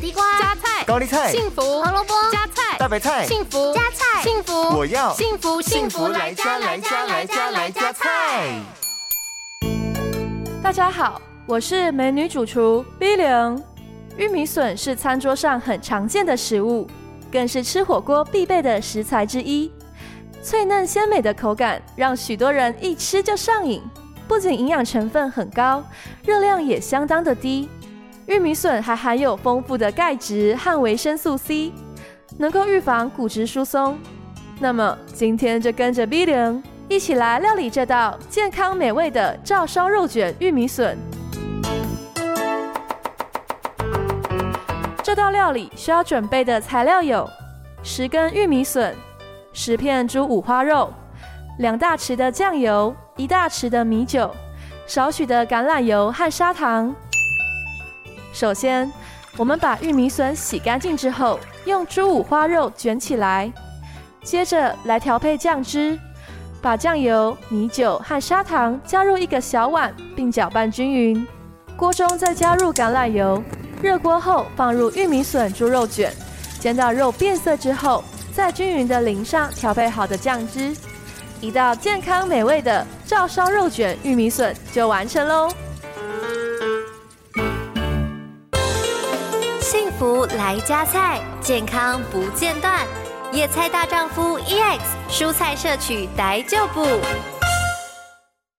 地瓜、加菜、高丽菜、幸福、胡萝卜、加菜、大白菜、幸福、加菜、幸福，我要幸福幸福来加来加来加来加菜。大家好，我是美女主厨 B 零。玉米笋是餐桌上很常见的食物，更是吃火锅必备的食材之一。脆嫩鲜美的口感让许多人一吃就上瘾。不仅营养成分很高，热量也相当的低。玉米笋还含有丰富的钙质和维生素 C，能够预防骨质疏松。那么今天就跟着 B 零一起来料理这道健康美味的照烧肉卷玉米笋。这道料理需要准备的材料有：十根玉米笋、十片猪五花肉、两大匙的酱油、一大匙的米酒、少许的橄榄油和砂糖。首先，我们把玉米笋洗干净之后，用猪五花肉卷起来。接着来调配酱汁，把酱油、米酒和砂糖加入一个小碗，并搅拌均匀。锅中再加入橄榄油，热锅后放入玉米笋猪肉卷，煎到肉变色之后，再均匀地淋上调配好的酱汁。一道健康美味的照烧肉卷玉米笋就完成喽！福来加菜，健康不间断。野菜大丈夫 EX，蔬菜摄取来就补。